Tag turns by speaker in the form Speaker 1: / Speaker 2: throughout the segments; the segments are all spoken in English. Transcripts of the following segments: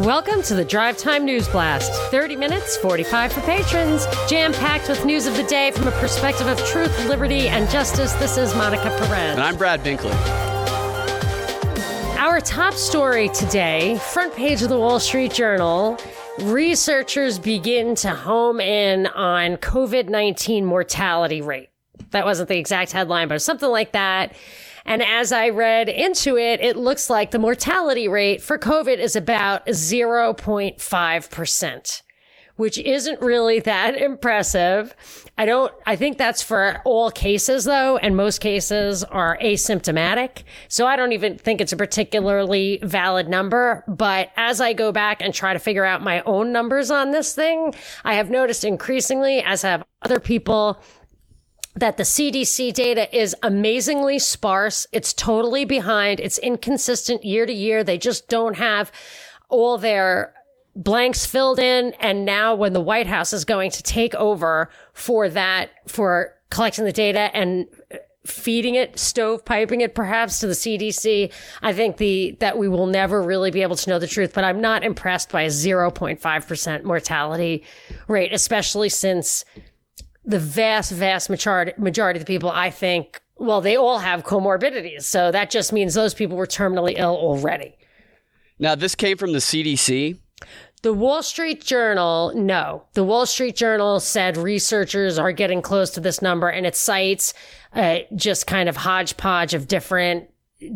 Speaker 1: Welcome to the Drive Time News Blast. 30 minutes, 45 for patrons. Jam packed with news of the day from a perspective of truth, liberty, and justice. This is Monica Perez.
Speaker 2: And I'm Brad Binkley.
Speaker 1: Our top story today, front page of the Wall Street Journal. Researchers begin to home in on COVID 19 mortality rate. That wasn't the exact headline, but something like that. And as I read into it, it looks like the mortality rate for COVID is about 0.5%, which isn't really that impressive. I don't, I think that's for all cases though, and most cases are asymptomatic. So I don't even think it's a particularly valid number. But as I go back and try to figure out my own numbers on this thing, I have noticed increasingly, as have other people, that the CDC data is amazingly sparse. It's totally behind. It's inconsistent year to year. They just don't have all their blanks filled in. And now when the White House is going to take over for that, for collecting the data and feeding it, stovepiping it perhaps to the CDC, I think the, that we will never really be able to know the truth, but I'm not impressed by a 0.5% mortality rate, especially since the vast, vast majority, majority of the people, I think, well, they all have comorbidities. So that just means those people were terminally ill already.
Speaker 2: Now, this came from the CDC.
Speaker 1: The Wall Street Journal, no. The Wall Street Journal said researchers are getting close to this number and it cites uh, just kind of hodgepodge of different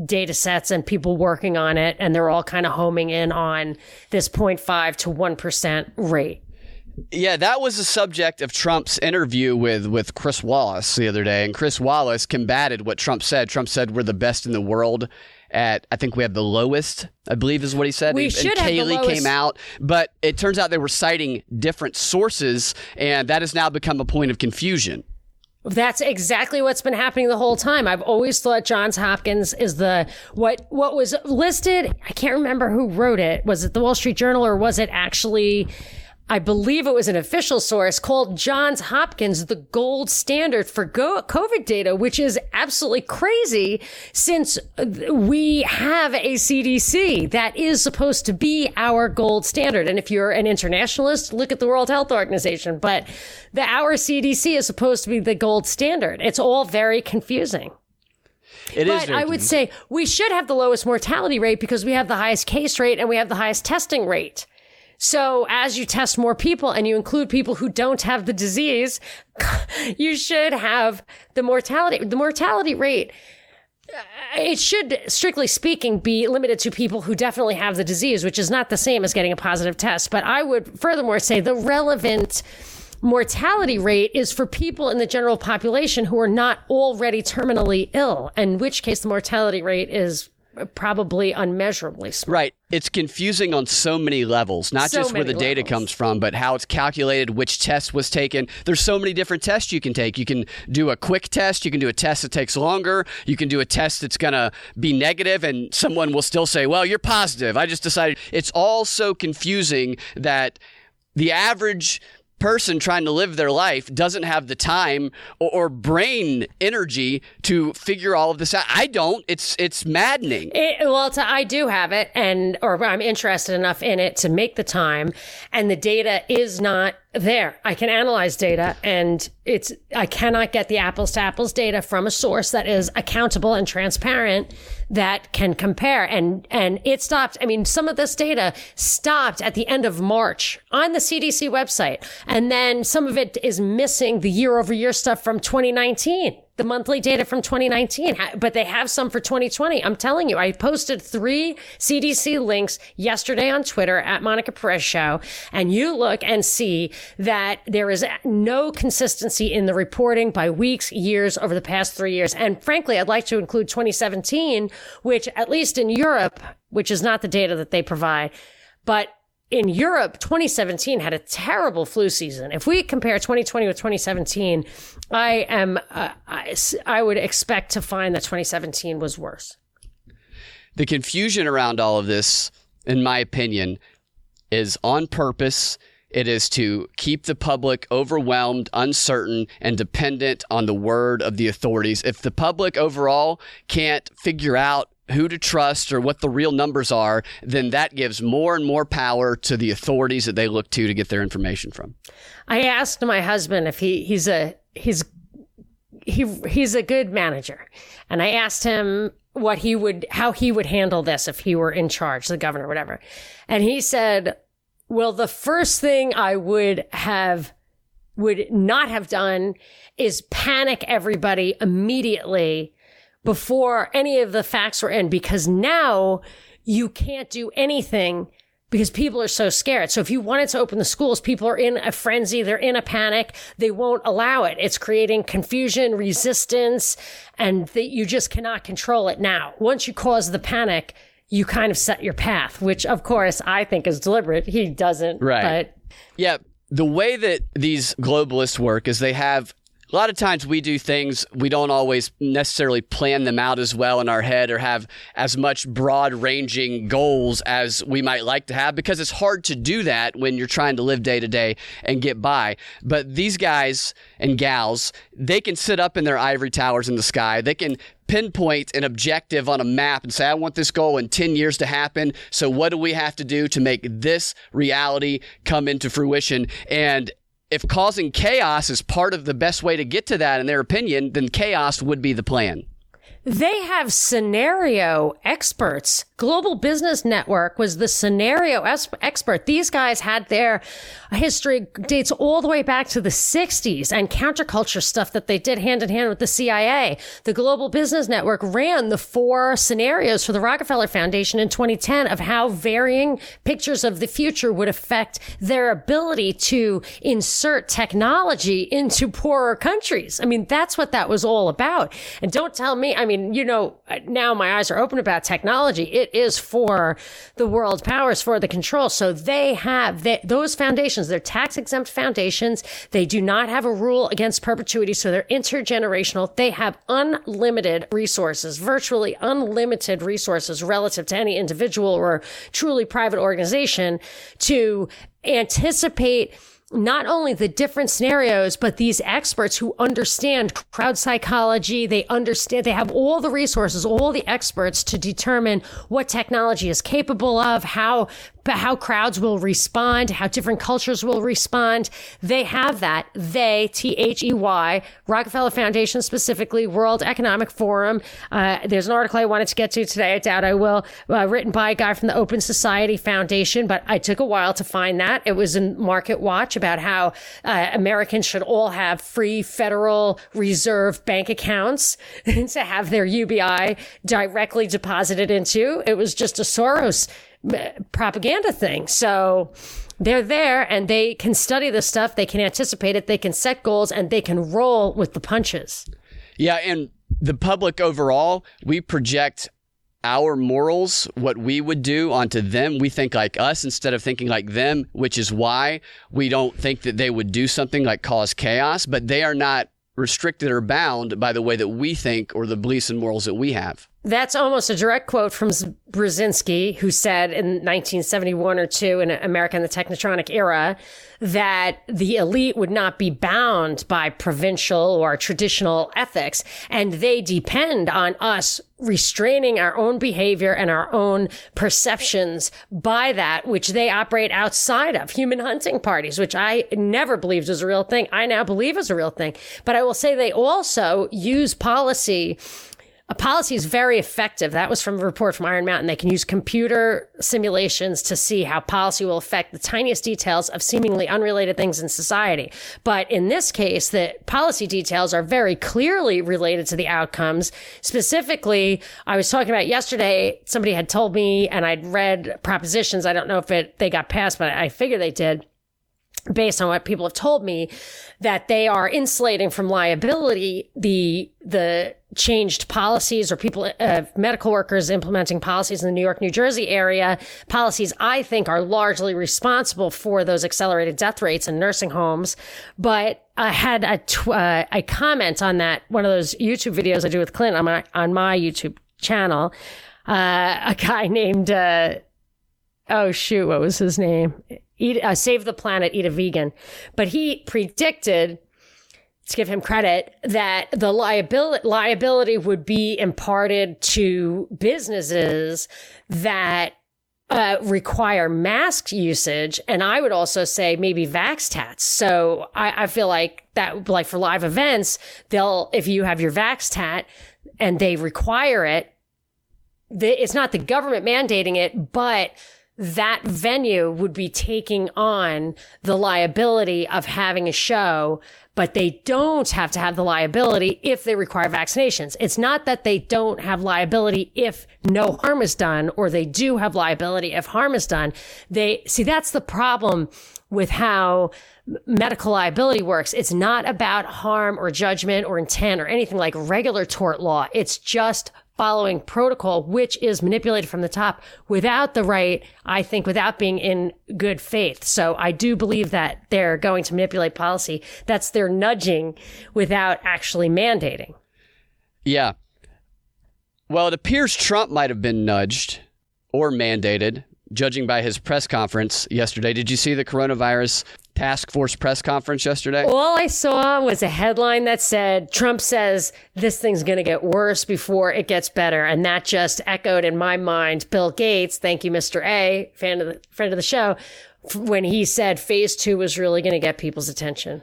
Speaker 1: data sets and people working on it. And they're all kind of homing in on this 0.5 to 1% rate.
Speaker 2: Yeah, that was the subject of Trump's interview with, with Chris Wallace the other day. And Chris Wallace combated what Trump said. Trump said we're the best in the world at I think we have the lowest, I believe is what he said.
Speaker 1: We
Speaker 2: and,
Speaker 1: should
Speaker 2: and
Speaker 1: have the lowest.
Speaker 2: came out, but it turns out they were citing different sources, and that has now become a point of confusion.
Speaker 1: That's exactly what's been happening the whole time. I've always thought Johns Hopkins is the what what was listed. I can't remember who wrote it. Was it the Wall Street Journal or was it actually I believe it was an official source called Johns Hopkins the gold standard for COVID data, which is absolutely crazy since we have a CDC that is supposed to be our gold standard. And if you're an internationalist, look at the World Health Organization. But the our CDC is supposed to be the gold standard. It's all very confusing.
Speaker 2: It is.
Speaker 1: But I would say we should have the lowest mortality rate because we have the highest case rate and we have the highest testing rate. So as you test more people and you include people who don't have the disease, you should have the mortality, the mortality rate. uh, It should, strictly speaking, be limited to people who definitely have the disease, which is not the same as getting a positive test. But I would furthermore say the relevant mortality rate is for people in the general population who are not already terminally ill, in which case the mortality rate is probably unmeasurably small.
Speaker 2: Right. It's confusing on so many levels, not
Speaker 1: So
Speaker 2: just where the data comes from, but how it's calculated, which test was taken. There's so many different tests you can take. You can do a quick test, you can do a test that takes longer, you can do a test that's going to be negative and someone will still say, "Well, you're positive." I just decided it's all so confusing that the average person trying to live their life doesn't have the time or, or brain energy to figure all of this out. I don't. It's it's maddening.
Speaker 1: It, well, I do have it, and or I'm interested enough in it to make the time, and the data is not there. I can analyze data, and it's I cannot get the apples to apples data from a source that is accountable and transparent that can compare. And and it stopped. I mean, some of this data stopped at the end of March on the CDC website, and then some of it is missing the year over year stuff from 2019 the monthly data from 2019, but they have some for 2020. I'm telling you, I posted three CDC links yesterday on Twitter at Monica Perez Show, and you look and see that there is no consistency in the reporting by weeks, years over the past three years. And frankly, I'd like to include 2017, which at least in Europe, which is not the data that they provide, but in Europe, 2017 had a terrible flu season. If we compare 2020 with 2017, I am uh, I, I would expect to find that 2017 was worse.
Speaker 2: the confusion around all of this, in my opinion, is on purpose. It is to keep the public overwhelmed, uncertain, and dependent on the word of the authorities. If the public overall can't figure out who to trust or what the real numbers are, then that gives more and more power to the authorities that they look to to get their information from.
Speaker 1: I asked my husband if he he's a he's he he's a good manager, and I asked him what he would how he would handle this if he were in charge, the governor, whatever, and he said, "Well, the first thing I would have." would not have done is panic everybody immediately before any of the facts were in because now you can't do anything because people are so scared. So if you wanted to open the schools, people are in a frenzy. They're in a panic. They won't allow it. It's creating confusion, resistance, and that you just cannot control it now. Once you cause the panic, you kind of set your path, which of course I think is deliberate. He doesn't.
Speaker 2: Right.
Speaker 1: But
Speaker 2: Yeah. The way that these globalists work is they have a lot of times we do things we don't always necessarily plan them out as well in our head or have as much broad ranging goals as we might like to have because it's hard to do that when you're trying to live day to day and get by. But these guys and gals, they can sit up in their ivory towers in the sky. They can pinpoint an objective on a map and say, I want this goal in 10 years to happen. So what do we have to do to make this reality come into fruition? And if causing chaos is part of the best way to get to that, in their opinion, then chaos would be the plan.
Speaker 1: They have scenario experts. Global Business Network was the scenario expert. These guys had their history dates all the way back to the 60s and counterculture stuff that they did hand in hand with the CIA. The Global Business Network ran the four scenarios for the Rockefeller Foundation in 2010 of how varying pictures of the future would affect their ability to insert technology into poorer countries. I mean, that's what that was all about. And don't tell me, I mean, you know, now my eyes are open about technology. It is for the world powers, for the control. So they have they, those foundations. They're tax exempt foundations. They do not have a rule against perpetuity. So they're intergenerational. They have unlimited resources, virtually unlimited resources relative to any individual or truly private organization to anticipate not only the different scenarios, but these experts who understand crowd psychology, they understand, they have all the resources, all the experts to determine what technology is capable of, how how crowds will respond, how different cultures will respond. They have that. They, T H E Y, Rockefeller Foundation specifically, World Economic Forum. Uh, there's an article I wanted to get to today. I doubt I will, uh, written by a guy from the Open Society Foundation, but I took a while to find that. It was in Market Watch about how uh, Americans should all have free Federal Reserve bank accounts to have their UBI directly deposited into. It was just a Soros propaganda thing. So they're there and they can study the stuff, they can anticipate it, they can set goals, and they can roll with the punches.
Speaker 2: Yeah, and the public overall, we project our morals, what we would do onto them. We think like us instead of thinking like them, which is why we don't think that they would do something like cause chaos, but they are not restricted or bound by the way that we think or the beliefs and morals that we have.
Speaker 1: That's almost a direct quote from Brzezinski, who said in 1971 or two in America in the Technetronic era that the elite would not be bound by provincial or traditional ethics. And they depend on us restraining our own behavior and our own perceptions by that, which they operate outside of human hunting parties, which I never believed was a real thing. I now believe is a real thing. But I will say they also use policy a policy is very effective. That was from a report from Iron Mountain. They can use computer simulations to see how policy will affect the tiniest details of seemingly unrelated things in society. But in this case, the policy details are very clearly related to the outcomes. Specifically, I was talking about yesterday, somebody had told me and I'd read propositions. I don't know if it, they got passed, but I figure they did based on what people have told me that they are insulating from liability the the changed policies or people uh, medical workers implementing policies in the New York New Jersey area. Policies I think are largely responsible for those accelerated death rates in nursing homes. But I had a tw- uh, a comment on that one of those YouTube videos I do with Clint on my on my YouTube channel. Uh, a guy named uh, oh shoot what was his name eat, uh, save the planet, eat a vegan. But he predicted to give him credit that the liability liability would be imparted to businesses that uh, require mask usage, and I would also say maybe vax tats. So I, I feel like that, like for live events, they'll if you have your vax tat and they require it, the, it's not the government mandating it, but that venue would be taking on the liability of having a show, but they don't have to have the liability if they require vaccinations. It's not that they don't have liability if no harm is done, or they do have liability if harm is done. They see that's the problem with how medical liability works. It's not about harm or judgment or intent or anything like regular tort law. It's just following protocol, which is manipulated from the top without the right, I think, without being in good faith. So I do believe that they're going to manipulate policy. That's their nudging without actually mandating.
Speaker 2: Yeah. Well, it appears Trump might have been nudged or mandated, judging by his press conference yesterday. Did you see the coronavirus task force press conference yesterday?
Speaker 1: All I saw was a headline that said Trump says this thing's going to get worse before it gets better, and that just echoed in my mind. Bill Gates, thank you, Mr. A, fan of the friend of the show, when he said phase two was really going to get people's attention.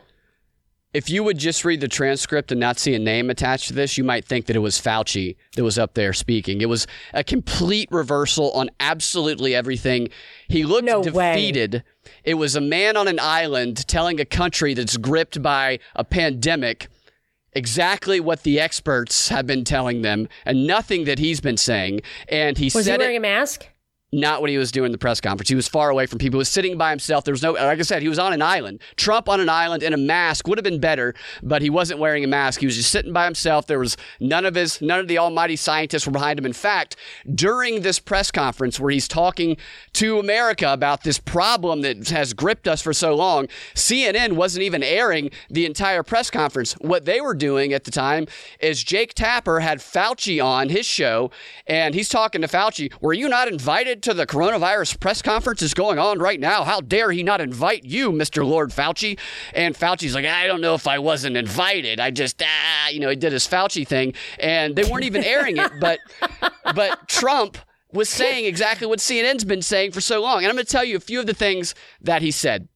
Speaker 2: If you would just read the transcript and not see a name attached to this, you might think that it was Fauci that was up there speaking. It was a complete reversal on absolutely everything. He looked
Speaker 1: No
Speaker 2: defeated.
Speaker 1: way.
Speaker 2: It was a man on an island telling a country that's gripped by a pandemic exactly what the experts have been telling them and nothing that he's been saying. And he said,
Speaker 1: Was he wearing
Speaker 2: it
Speaker 1: a mask?
Speaker 2: Not what he was doing in the press conference. He was far away from people. He was sitting by himself. There was no, like I said, he was on an island. Trump on an island in a mask would have been better, but he wasn't wearing a mask. He was just sitting by himself. There was none of his, none of the almighty scientists were behind him. In fact, during this press conference where he's talking to America about this problem that has gripped us for so long, CNN wasn't even airing the entire press conference. What they were doing at the time is Jake Tapper had Fauci on his show, and he's talking to Fauci. Were you not invited to the coronavirus press conference is going on right now? How dare he not invite you, Mr. Lord Fauci? And Fauci's like, I don't know if I wasn't invited. I just, ah, you know, he did his Fauci thing, and they weren't even airing it. But, but Trump was saying exactly what CNN's been saying for so long. And I'm going to tell you a few of the things that he said.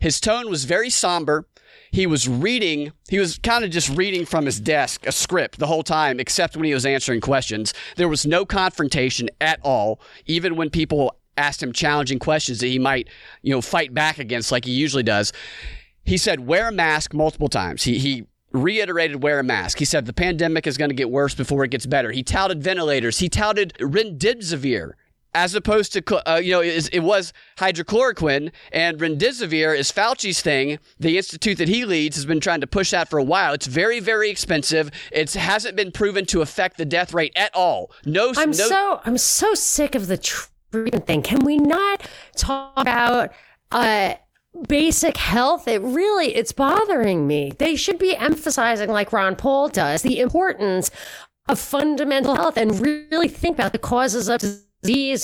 Speaker 2: His tone was very somber. He was reading, he was kind of just reading from his desk a script the whole time, except when he was answering questions. There was no confrontation at all, even when people asked him challenging questions that he might, you know, fight back against like he usually does. He said, wear a mask multiple times. He, he reiterated wear a mask. He said the pandemic is going to get worse before it gets better. He touted ventilators. He touted remdesivir as opposed to, uh, you know, it, it was hydrochloroquine and remdesivir is Fauci's thing. The institute that he leads has been trying to push that for a while. It's very, very expensive. It hasn't been proven to affect the death rate at all. No,
Speaker 1: I'm
Speaker 2: no,
Speaker 1: so I'm so sick of the treatment thing. Can we not talk about uh basic health? It really it's bothering me. They should be emphasizing like Ron Paul does the importance of fundamental health and really think about the causes of disease,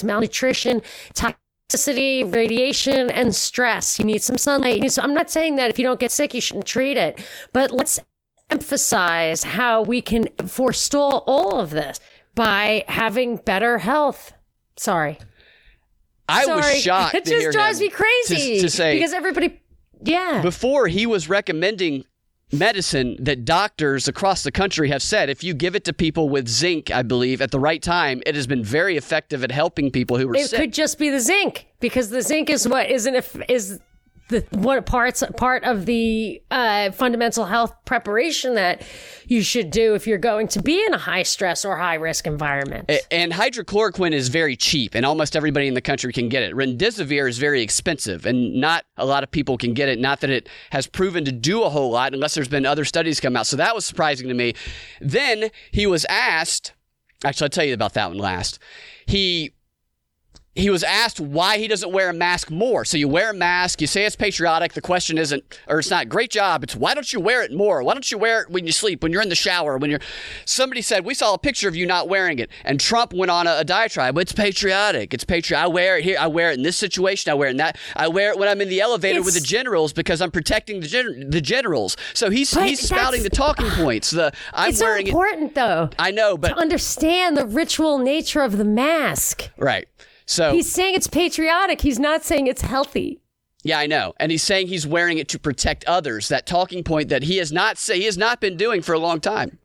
Speaker 1: malnutrition, toxicity, radiation, and stress. You need some sunlight. Need some, I'm not saying that if you don't get sick, you shouldn't treat it, but let's emphasize how we can forestall all of this by having better health. Sorry.
Speaker 2: I
Speaker 1: Sorry.
Speaker 2: was shocked.
Speaker 1: It just drives me crazy
Speaker 2: to, to say
Speaker 1: because everybody, yeah.
Speaker 2: before he was recommending medicine that doctors across the country have said if you give it to people with zinc, I believe, at the right time, it has been very effective at helping people who are
Speaker 1: it
Speaker 2: sick.
Speaker 1: could just be the zinc because the zinc is what isn't if is the what parts part of the uh, fundamental health preparation that you should do if you're going to be in a high stress or high risk environment.
Speaker 2: And hydrochloroquine is very cheap, and almost everybody in the country can get it. Remdesivir is very expensive, and not a lot of people can get it. Not that it has proven to do a whole lot, unless there's been other studies come out. So that was surprising to me. Then he was asked. Actually, I'll tell you about that one last. He he was asked why he doesn't wear a mask more. So you wear a mask, you say it's patriotic. The question isn't, or it's not, great job. It's why don't you wear it more? Why don't you wear it when you sleep, when you're in the shower, when you're. Somebody said, we saw a picture of you not wearing it. And Trump went on a, a diatribe. It's patriotic. It's patriotic. I wear it here. I wear it in this situation. I wear it in that. I wear it when I'm in the elevator
Speaker 1: It's-
Speaker 2: with the generals because I'm protecting the, gen- the generals. So he's,
Speaker 1: But
Speaker 2: he's spouting the talking points. The I'm
Speaker 1: It's so
Speaker 2: wearing it.
Speaker 1: important, though,
Speaker 2: I know, but.
Speaker 1: to understand the ritual nature of the mask.
Speaker 2: Right. So.
Speaker 1: He's saying it's patriotic. He's not saying it's healthy.
Speaker 2: Yeah, I know. And he's saying he's wearing it to protect others. That talking point that he has not say he has not been doing for a long time.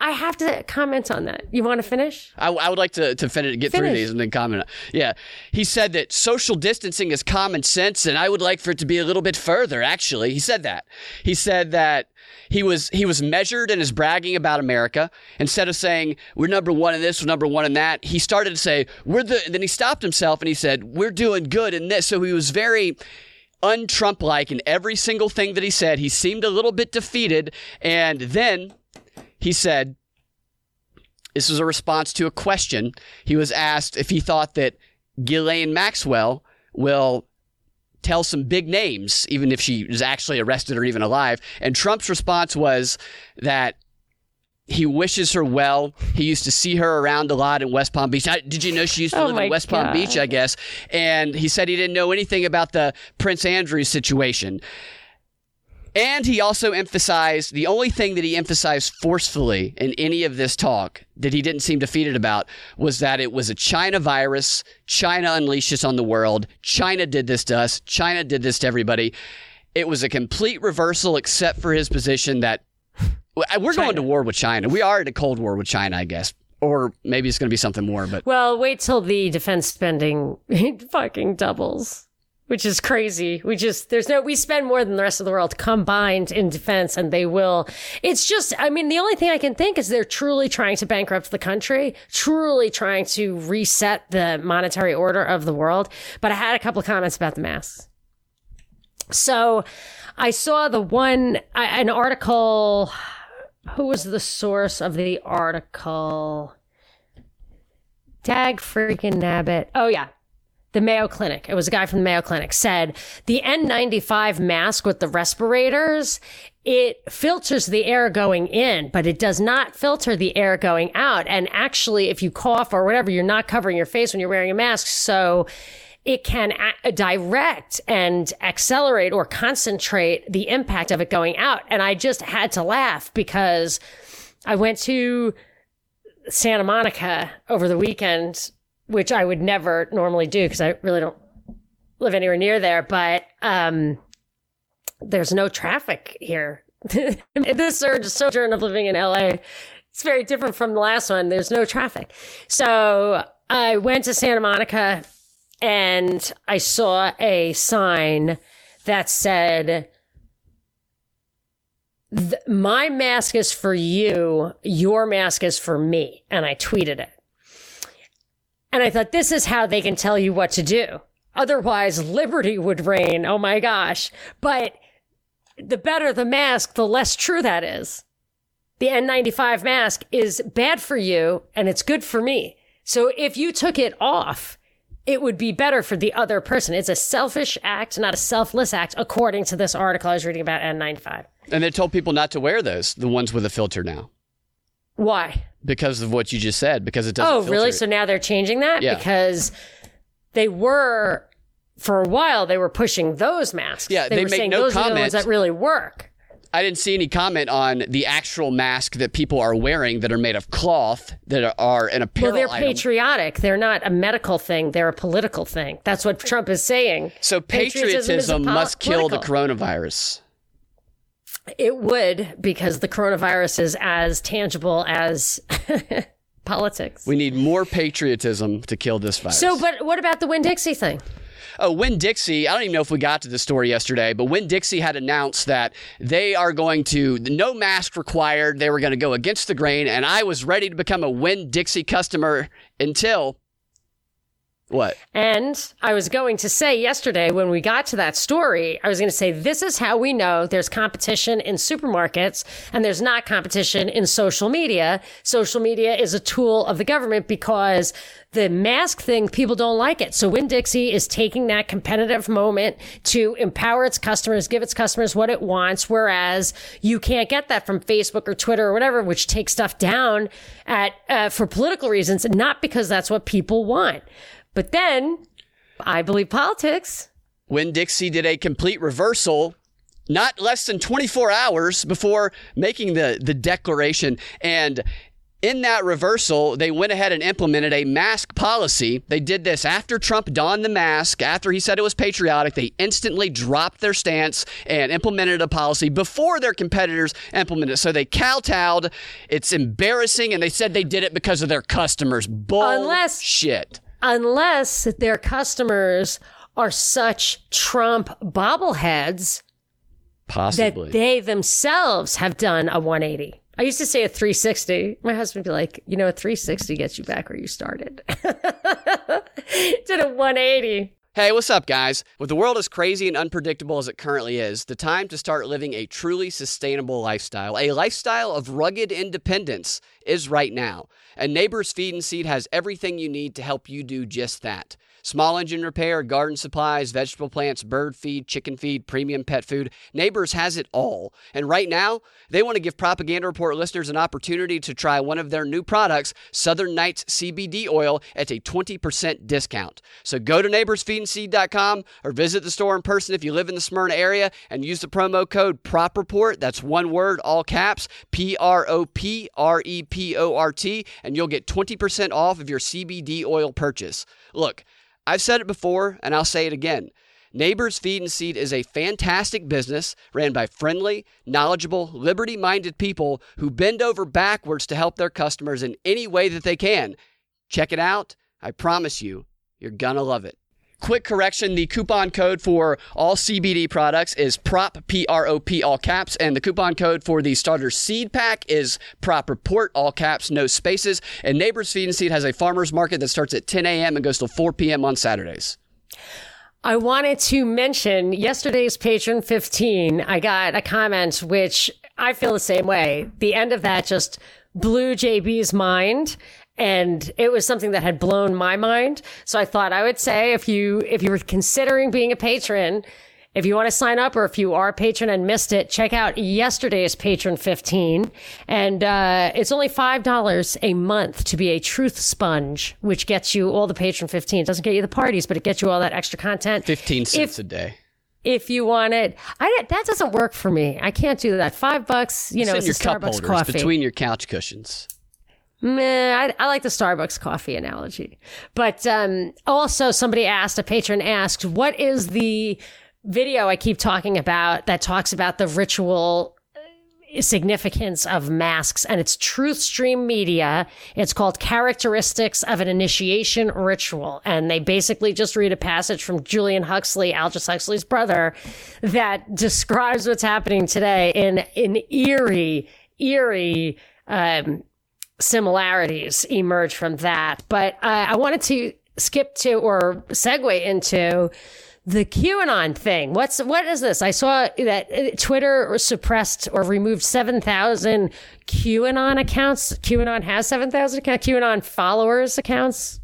Speaker 1: I have to comment on that. You want to finish?
Speaker 2: I, I would like to, to finish, get through these and then comment. Yeah. He said that social distancing is common sense, and I would like for it to be a little bit further, actually. He said that. He said that he was he was measured in his bragging about America. Instead of saying, we're number one in this, we're number one in that, he started to say, we're the and then he stopped himself and he said, We're doing good in this. So he was very un-Trump like in every single thing that he said. He seemed a little bit defeated, and then he said, this was a response to a question. He was asked if he thought that Ghislaine Maxwell will tell some big names, even if she is actually arrested or even alive. And Trump's response was that he wishes her well. He used to see her around a lot in West Palm Beach. I, did you know she used to
Speaker 1: Oh
Speaker 2: live in West Palm Beach, I guess? And he said he didn't know anything about the Prince Andrew situation. And he also emphasized the only thing that he emphasized forcefully in any of this talk that he didn't seem defeated about was that it was a China virus. China unleashed this on the world. China did this to us. China did this to everybody. It was a complete reversal, except for his position that we're going to war with China. We are in a Cold War with China, I guess. Or maybe it's going to be something more, but
Speaker 1: Well, wait till the defense spending fucking doubles, which is crazy. We just, there's no, we spend more than the rest of the world combined in defense, and they will. It's just, I mean, the only thing I can think is they're truly trying to bankrupt the country, truly trying to reset the monetary order of the world. But I had a couple of comments about the masks. So I saw the one, an article. Who was the source of the article? Dag freaking nabbit. Oh, yeah. The Mayo Clinic. It was a guy from the Mayo Clinic said the N95 mask with the respirators, it filters the air going in, but it does not filter the air going out. And actually, if you cough or whatever, you're not covering your face when you're wearing a mask. So it can a- direct and accelerate or concentrate the impact of it going out. And I just had to laugh because I went to Santa Monica over the weekend, which I would never normally do because I really don't live anywhere near there. But um, there's no traffic here. this surge sojourn of living in LA, it's very different from the last one. There's no traffic. So I went to Santa Monica and I saw a sign that said, my mask is for you, your mask is for me. And I tweeted it. And I thought, this is how they can tell you what to do. Otherwise, liberty would reign. Oh my gosh. But the better the mask, the less true that is. The N95 mask is bad for you and it's good for me. So if you took it off, it would be better for the other person. It's a selfish act, not a selfless act, according to this article I was reading about N95.
Speaker 2: and they told people not to wear those, the ones with a filter now.
Speaker 1: Why?
Speaker 2: Because of what you just said, because it doesn't
Speaker 1: Oh, really?
Speaker 2: it.
Speaker 1: So now they're changing that?
Speaker 2: Yeah.
Speaker 1: Because they were, for a while, they were pushing those masks.
Speaker 2: Yeah,
Speaker 1: they,
Speaker 2: they
Speaker 1: were
Speaker 2: make
Speaker 1: saying
Speaker 2: no
Speaker 1: those are the ones that really work.
Speaker 2: I didn't see any comment on the actual mask that people are wearing that are made of cloth that are, an apparel
Speaker 1: Well, they're
Speaker 2: item.
Speaker 1: patriotic. They're not a medical thing. They're a political thing. That's what Trump is saying.
Speaker 2: so
Speaker 1: Patriotism
Speaker 2: patriotism
Speaker 1: pol-
Speaker 2: must kill the coronavirus.
Speaker 1: It would because the coronavirus is as tangible as politics.
Speaker 2: We need more patriotism to kill this virus.
Speaker 1: so, but what about the Winn Dixie thing?
Speaker 2: Oh, Winn Dixie, I don't even know if we got to the story yesterday, but Winn Dixie had announced that they are going to, no mask required. They were going to go against the grain. And I was ready to become a Winn Dixie customer until What?
Speaker 1: And I was going to say yesterday when we got to that story, I was going to say, this is how we know there's competition in supermarkets and there's not competition in social media. Social media is a tool of the government because the mask thing, people don't like it. So Winn Dixie is taking that competitive moment to empower its customers, give its customers what it wants. Whereas you can't get that from Facebook or Twitter or whatever, which takes stuff down at, uh, for political reasons, not because that's what people want. But then I believe politics.
Speaker 2: Winn Dixie did a complete reversal not less than 24 hours before making the, the declaration. And in that reversal, they went ahead and implemented a mask policy. They did this after Trump donned the mask, after he said it was patriotic. They instantly dropped their stance and implemented a policy before their competitors implemented it. So they kowtowed. It's embarrassing, and they said they did it because of their customers. Bullshit.
Speaker 1: Unless-
Speaker 2: shit
Speaker 1: unless their customers are such Trump bobbleheads
Speaker 2: Possibly.
Speaker 1: that they themselves have done a 180. I used to say a 360. My husband would be like, you know, a 360 gets you back where you started. Did a 180.
Speaker 2: Hey, what's up, guys? With the world as crazy and unpredictable as it currently is, the time to start living a truly sustainable lifestyle, a lifestyle of rugged independence, is right now. And Neighbors Feed and Seed has everything you need to help you do just that. Small engine repair, garden supplies, vegetable plants, bird feed, chicken feed, premium pet food. Neighbors has it all. And right now, they want to give Propaganda Report listeners an opportunity to try one of their new products, Southern Nights CBD oil, at a 20% discount. So go to neighborsfeedandseed.com or visit the store in person if you live in the Smyrna area and use the promo code PROPREPORT. That's one word, all caps, P R O P R E P O R T, and you'll get 20% off of your CBD oil purchase. Look, I've said it before and I'll say it again. Neighbors Feed and Seed is a fantastic business ran by friendly, knowledgeable, liberty minded people who bend over backwards to help their customers in any way that they can. Check it out. I promise you, you're gonna love it. Quick correction the coupon code for all CBD products is PROP, P R O P, all caps, and the coupon code for the starter seed pack is PROP Report, all caps, no spaces. And Neighbors Feed and Seed has a farmer's market that starts at 10 a.m. and goes till 4 p.m. on Saturdays.
Speaker 1: I wanted to mention yesterday's patron 15. I got a comment which I feel the same way. The end of that just blew JB's mind and it was something that had blown my mind. So I thought I would say if you if you were considering being a patron, if you want to sign up or if you are a patron and missed it, check out yesterday's patron 15. And uh, it's only $5 a month to be a truth sponge, which gets you all the patron 15. It doesn't get you the parties, but it gets you all that extra content.
Speaker 2: 15 cents
Speaker 1: If-
Speaker 2: a day.
Speaker 1: If you want it, I, that doesn't work for me. I can't do that. Five bucks, you know,
Speaker 2: It's
Speaker 1: it's
Speaker 2: in
Speaker 1: a
Speaker 2: your cup
Speaker 1: Starbucks
Speaker 2: holders
Speaker 1: coffee.
Speaker 2: between your couch cushions.
Speaker 1: Meh, I, I like the Starbucks coffee analogy. But um, also, somebody asked, a patron asked, what is the video I keep talking about that talks about the ritual uh, significance of masks? And it's Truth Stream Media. It's called Characteristics of an Initiation Ritual. And they basically just read a passage from Julian Huxley, Aldous Huxley's brother, that describes what's happening today in, an eerie, eerie, um, similarities emerge from that. But I wanted to skip to or segue into the QAnon thing. What's what is this? I saw that Twitter suppressed or removed seven thousand QAnon accounts. QAnon has seven thousand. QAnon followers accounts.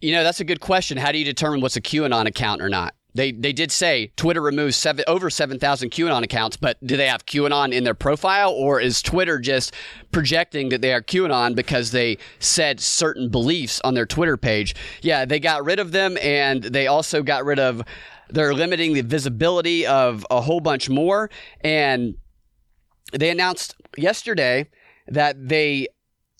Speaker 2: You know, that's a good question. How do you determine what's a QAnon account or not? They they did say Twitter removes seven, over 7,000 QAnon accounts, but do they have QAnon in their profile or is Twitter just projecting that they are QAnon because they said certain beliefs on their Twitter page? Yeah, they got rid of them and they also got rid of they're limiting the visibility of a whole bunch more and they announced yesterday that they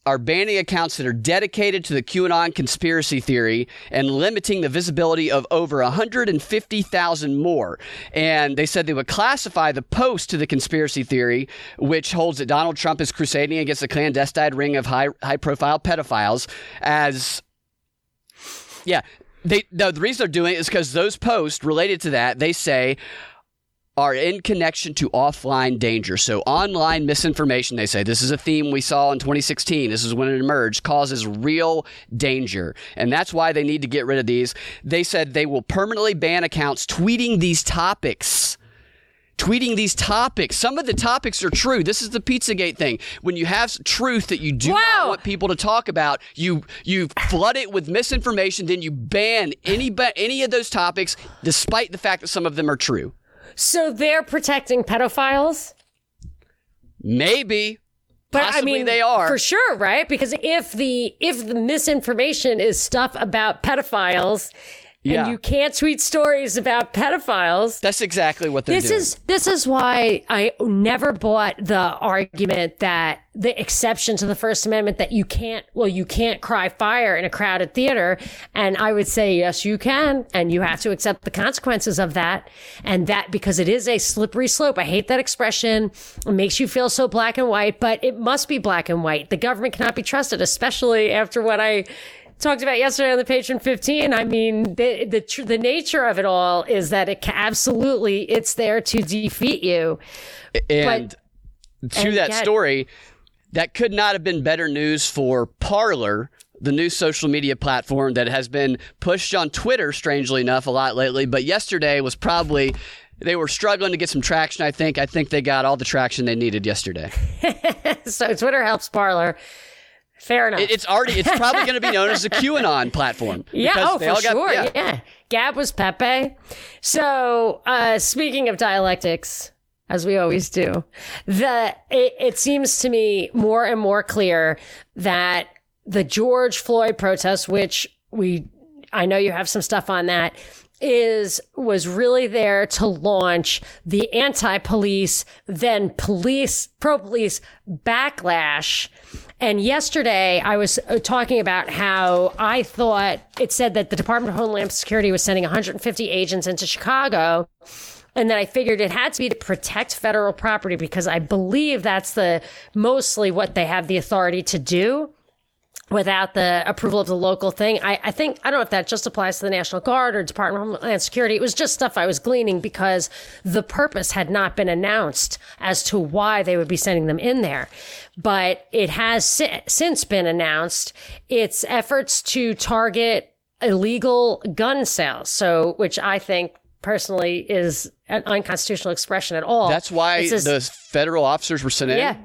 Speaker 2: are banning accounts that are dedicated to the QAnon conspiracy theory and limiting the visibility of over 150,000 more. And they said they would classify the post to the conspiracy theory, which holds that Donald Trump is crusading against a clandestine ring of high high profile pedophiles, as yeah. They, the, the reason they're doing it is because those posts related to that, they say, are in connection to offline danger. So, online misinformation, they say, this is a theme we saw in 2016. This is when it emerged, causes real danger. And that's why they need to get rid of these. They said they will permanently ban accounts tweeting these topics tweeting these topics. Some of the topics are true. This is the Pizzagate thing. When you have truth that you do
Speaker 1: Wow.
Speaker 2: not want people to talk about, you you flood it with misinformation, then you ban any any of those topics, despite the fact that some of them are true.
Speaker 1: So they're protecting pedophiles?
Speaker 2: Maybe.
Speaker 1: But
Speaker 2: Possibly
Speaker 1: I mean,
Speaker 2: they are.
Speaker 1: for sure, right? Because if the if the misinformation is stuff about pedophiles,
Speaker 2: Yeah.
Speaker 1: and you can't tweet stories about pedophiles,
Speaker 2: That's exactly what they're
Speaker 1: this
Speaker 2: doing.
Speaker 1: is this is why I never bought the argument that the exception to the First Amendment that you can't well you can't cry fire in a crowded theater. And I would say yes you can. And you have to accept the consequences of that. And that because it is a slippery slope. I hate that expression. It makes you feel so black and white but it must be black and white. The government cannot be trusted especially after what I talked about yesterday on the patron 15 i mean the the, tr- the nature of it all is that it ca- absolutely it's there to defeat you
Speaker 2: and to
Speaker 1: and
Speaker 2: that
Speaker 1: yet-
Speaker 2: story, that could not have been better news for Parler, the new social media platform that has been pushed on Twitter, strangely enough, a lot lately. But yesterday was probably. They were struggling to get some traction, I think. I think they got all the traction they needed yesterday.
Speaker 1: so twitter helps Parler fair enough
Speaker 2: It- It's already, it's probably going to be known as a QAnon platform.
Speaker 1: yeah, oh, for
Speaker 2: got-
Speaker 1: sure.
Speaker 2: yeah.
Speaker 1: yeah. Gab was Pepe. So, uh, speaking of dialectics, as we always do, the it, it seems to me more and more clear that the George Floyd protest, which we, I know you have some stuff on that, is was really there to launch the anti-police, then police, pro-police backlash. And yesterday I was uh, talking about how I thought it said that the Department of Homeland Security was sending 150 agents into Chicago. And then I figured it had to be to protect federal property because I believe that's the mostly what they have the authority to do without the approval of the local thing. I, I think, I don't know if that just applies to the National Guard or Department of Homeland Security. It was just stuff I was gleaning because the purpose had not been announced as to why they would be sending them in there. But it has si- since been announced. It's efforts to target illegal gun sales. So, which I think personally is an unconstitutional expression at all.
Speaker 2: That's why
Speaker 1: says-
Speaker 2: the federal officers were sent in.
Speaker 1: yeah.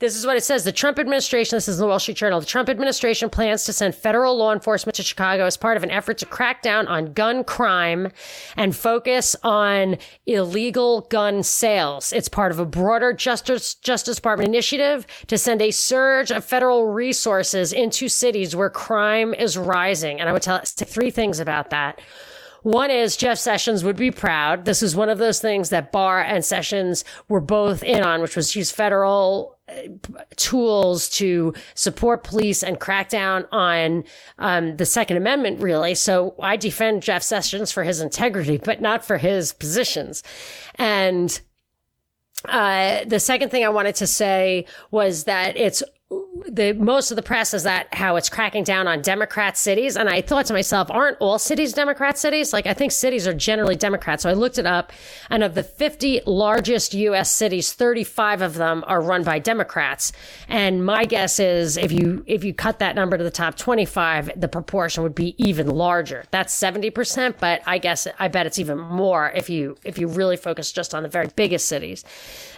Speaker 1: This is what it says. The Trump administration, this is the Wall Street Journal, the Trump administration plans to send federal law enforcement to Chicago as part of an effort to crack down on gun crime and focus on illegal gun sales. It's part of a broader Justice, Justice Department initiative to send a surge of federal resources into cities where crime is rising. And I would tell three things about that. One is Jeff Sessions would be proud. This is one of those things that Barr and Sessions were both in on, which was use federal uh, tools to support police and crack down on um, the Second Amendment, really. So I defend Jeff Sessions for his integrity, but not for his positions. And uh, the second thing I wanted to say was that it's the most of the press is that how it's cracking down on Democrat cities, and I thought to myself, aren't all cities Democrat cities? Like I think cities are generally Democrat. So I looked it up, and of the 50 largest U.S. cities, 35 of them are run by Democrats. And my guess is if you if you cut that number to the top 25, the proportion would be even larger. That's 70 percent, but I guess I bet it's even more if you if you really focus just on the very biggest cities.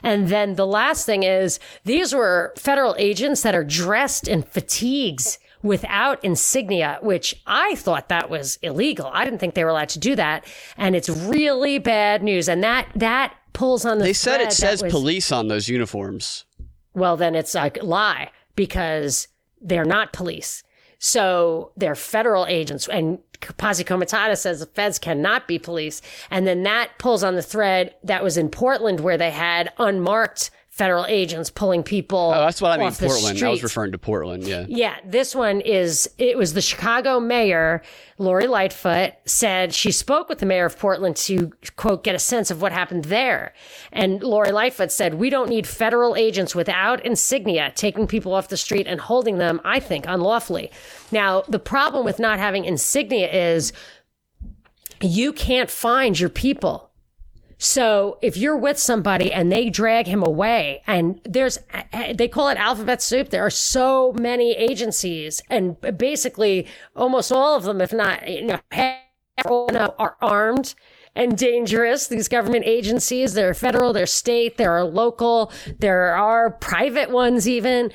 Speaker 1: And then the last thing is these were federal agents that are dressed in fatigues without insignia, which I thought that was illegal. I didn't think they were allowed to do that. And it's really bad news. And that, that pulls on the
Speaker 2: They said it says
Speaker 1: was-
Speaker 2: police on those uniforms.
Speaker 1: well, then it's a lie because they're not police. So they're federal agents. And Posse Comitatus says the feds cannot be police. And then that pulls on the thread that was in Portland where they had unmarked federal agents pulling people.
Speaker 2: Oh, that's what I mean. Portland. I was referring to Portland. Yeah.
Speaker 1: Yeah, this one is, it was the Chicago mayor, Lori Lightfoot, said she spoke with the mayor of Portland to, quote, get a sense of what happened there. And Lori Lightfoot said, we don't need federal agents without insignia taking people off the street and holding them, I think, unlawfully. Now, the problem with not having insignia is you can't find your people. So if you're with somebody and they drag him away and there's, they call it alphabet soup. There are so many agencies and basically almost all of them, if not, you know, are armed and dangerous. These government agencies, they're federal, they're state, there are local, there are private ones even.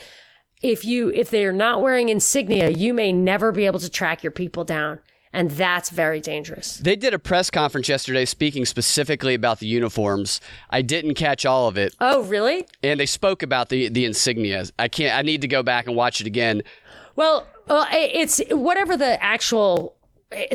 Speaker 1: If you, if they're not wearing insignia, you may never be able to track your people down. And that's very dangerous.
Speaker 2: They did a press conference yesterday speaking specifically about the uniforms. I didn't catch all of it.
Speaker 1: Oh, really?
Speaker 2: And they spoke about the the insignia. I can't I need to go back and watch it again.
Speaker 1: Well, it's whatever the actual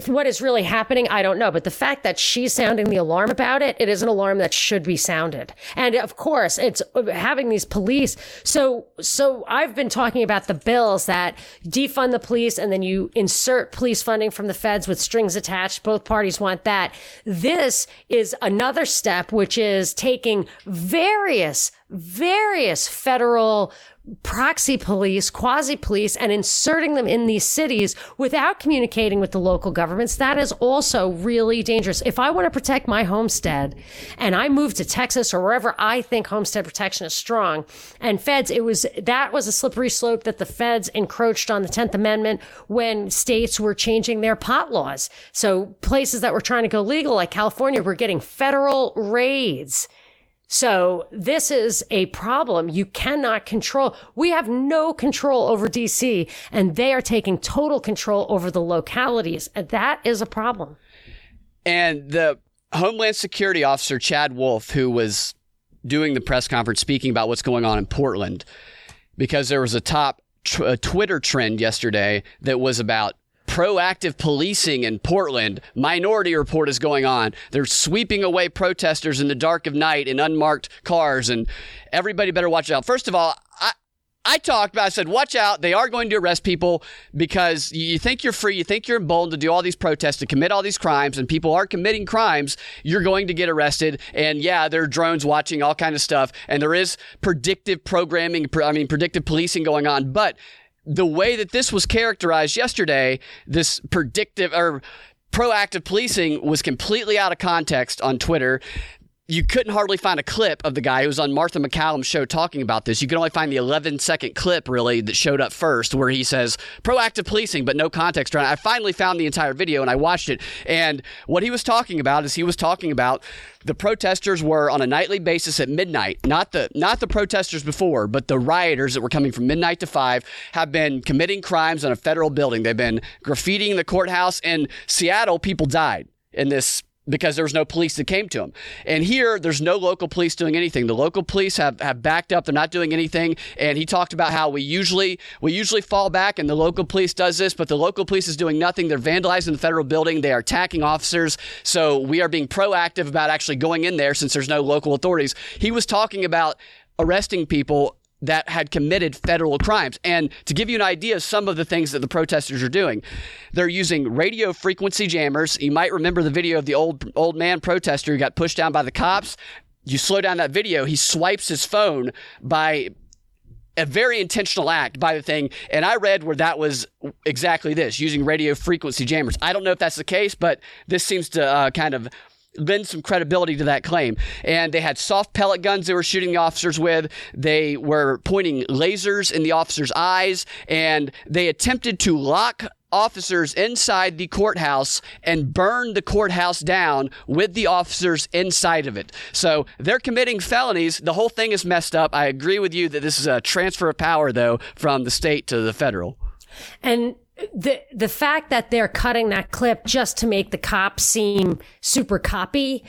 Speaker 1: what is really happening, I don't know. But the fact that she's sounding the alarm about it, it is an alarm that should be sounded. And of course, it's uh, having these police. So, so I've been talking about the bills that defund the police and then you insert police funding from the feds with strings attached. Both parties want that. This is another step, which is taking various, various federal proxy police, quasi police, and inserting them in these cities without communicating with the local governments, that is also really dangerous. If I want to protect my homestead and I move to Texas or wherever I think homestead protection is strong, and feds, it was that was a slippery slope that the feds encroached on the 10th Amendment when states were changing their pot laws. So places that were trying to go legal, like California, were getting federal raids so this is a problem you cannot control. We have no control over DC and they are taking total control over the localities. And that is a problem.
Speaker 2: And the Homeland Security officer, Chad Wolf, who was doing the press conference speaking about what's going on in Portland, because there was a top tr- a Twitter trend yesterday that was about proactive policing in Portland. Minority Report is going on. They're sweeping away protesters in the dark of night in unmarked cars, and everybody better watch out. First of all, I, I talked about, I said, watch out. They are going to arrest people because you think you're free, you think you're emboldened to do all these protests, to commit all these crimes, and people are committing crimes. You're going to get arrested. And yeah, there are drones watching all kind of stuff. And there is predictive programming, I mean, predictive policing going on. But the way that this was characterized yesterday, this predictive or proactive policing was completely out of context on Twitter you couldn't hardly find a clip of the guy who was on Martha MacCallum's show talking about this. You could only find the 11 second clip really that showed up first where he says proactive policing, but no context around it. I finally found the entire video and I watched it. And what he was talking about is he was talking about the protesters were on a nightly basis at midnight, not the not the protesters before, but the rioters that were coming from midnight to five have been committing crimes on a federal building. They've been graffitiing the courthouse in Seattle. People died in this because there was no police that came to him. And here, there's no local police doing anything. The local police have, have backed up; they're not doing anything. And he talked about how we usually we usually fall back, and the local police does this, but the local police is doing nothing. They're vandalizing the federal building. They are attacking officers. So we are being proactive about actually going in there since there's no local authorities. He was talking about arresting people that had committed federal crimes. And to give you an idea of some of the things that the protesters are doing, they're using radio frequency jammers. You might remember the video of the old old man protester who got pushed down by the cops. You slow down that video, he swipes his phone by a very intentional act by the thing. And I read where that was exactly this using radio frequency jammers. I don't know if that's the case, but this seems to uh, kind of lend some credibility to that claim. And they had soft pellet guns they were shooting the officers with. They were pointing lasers in the officers' eyes, and they attempted to lock officers inside the courthouse and burn the courthouse down with the officers inside of it. So they're committing felonies. The whole thing is messed up. I agree with you that this is a transfer of power, though, from the state to the federal.
Speaker 1: And the the fact that they're cutting that clip just to make the cops seem super copy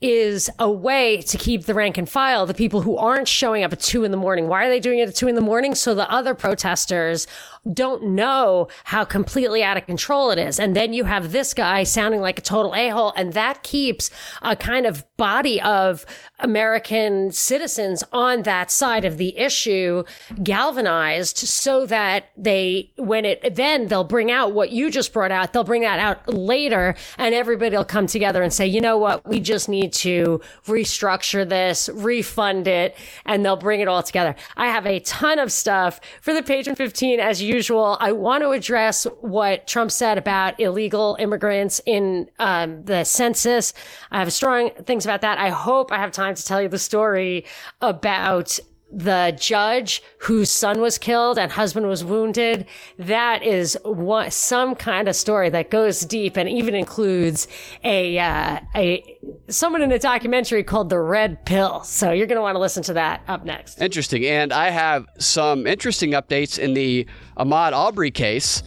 Speaker 1: is a way to keep the rank and file, the people who aren't showing up at two in the morning. Why are they doing it at two in the morning? So the other protesters don't know how completely out of control it is. And then you have this guy sounding like a total a-hole. And that keeps a kind of body of American citizens on that side of the issue galvanized so that they, when it, then they'll bring out what you just brought out. They'll bring that out later and everybody will come together and say, you know what? We just need to restructure this, refund it, and they'll bring it all together. I have a ton of stuff for the Patreon 15 as you usual, I want to address what Trump said about illegal immigrants in um, the census. I have strong things about that. I hope I have time to tell you the story about the judge whose son was killed and husband was wounded. That is one, some kind of story that goes deep and even includes a, uh, a, someone in a documentary called The Red Pill. So you're going to want to listen to that up next.
Speaker 2: Interesting. And I have some interesting updates in the Ahmaud Arbery case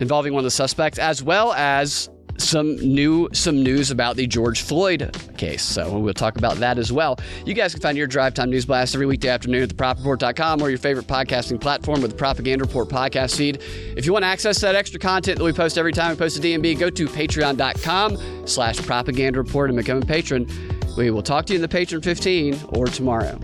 Speaker 2: involving one of the suspects, as well as some new some news about the George Floyd case. So we'll talk about that as well. You guys can find your Drive Time News Blast every weekday afternoon at thepropreport.com or your favorite podcasting platform with the Propaganda Report podcast feed. If you want to access that extra content that we post every time we post a DNB, go to patreon.com slash propaganda report and become a patron. We will talk to you in the Patreon 15 or tomorrow.